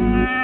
Mm-hmm.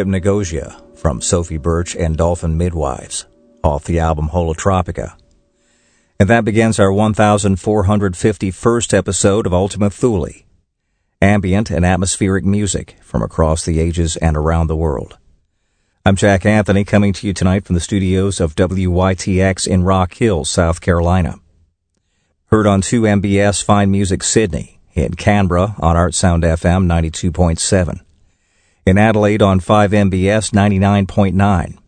Hypnagogia from Sofie Birch and Dolphin Midwives off the album Holotropica. And that begins our 1451st episode of Ultima Thule, ambient and atmospheric music from across the ages and around the world. I'm Jack Anthony coming to you tonight from the studios of WYTX in Rock Hill, South Carolina. Heard on 2MBS Fine Music Sydney, in Canberra on Art Sound FM 92.7 in Adelaide on 5MBS 99.9.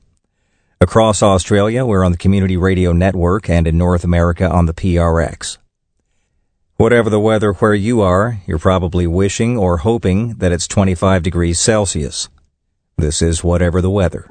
Across Australia, we're on the Community Radio Network and in North America on the PRX. Whatever the weather where you are, you're probably wishing or hoping that it's 25 degrees Celsius. This is whatever the weather.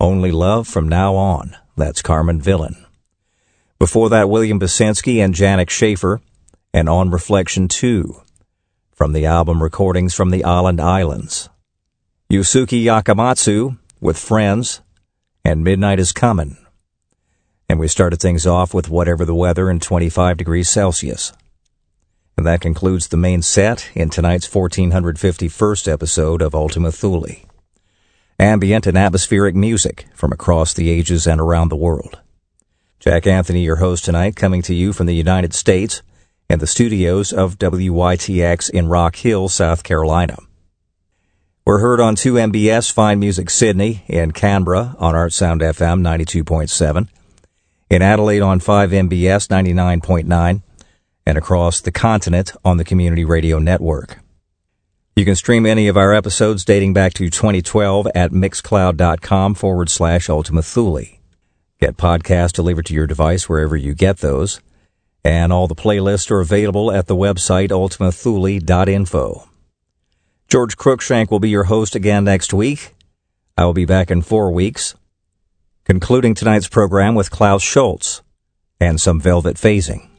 Only Love from Now On. That's Carmen Villain. Before that, William Basinski and Janek Schaefer, and On Reflection 2, from the album Recordings from the Island Islands. Yusuke Yakamatsu with Friends, and Midnight is Coming. And we started things off with Whatever the Weather and 25 degrees Celsius. And that concludes the main set in tonight's 1451st episode of Ultima Thule. Ambient and atmospheric music from across the ages and around the world. Jack Anthony, your host tonight, coming to you from the United States and the studios of WYTX in Rock Hill, South Carolina. We're heard on 2MBS Fine Music Sydney, in Canberra on Art Sound FM 92.7, in Adelaide on 5MBS 99.9, and across the continent on the Community Radio Network. You can stream any of our episodes dating back to 2012 at mixcloud.com forward slash Ultima Thule. Get podcasts delivered to your device wherever you get those, and all the playlists are available at the website ultimathule.info. George Cruikshank will be your host again next week. I will be back in four weeks, concluding tonight's program with Klaus Schulze and some velvet phasing.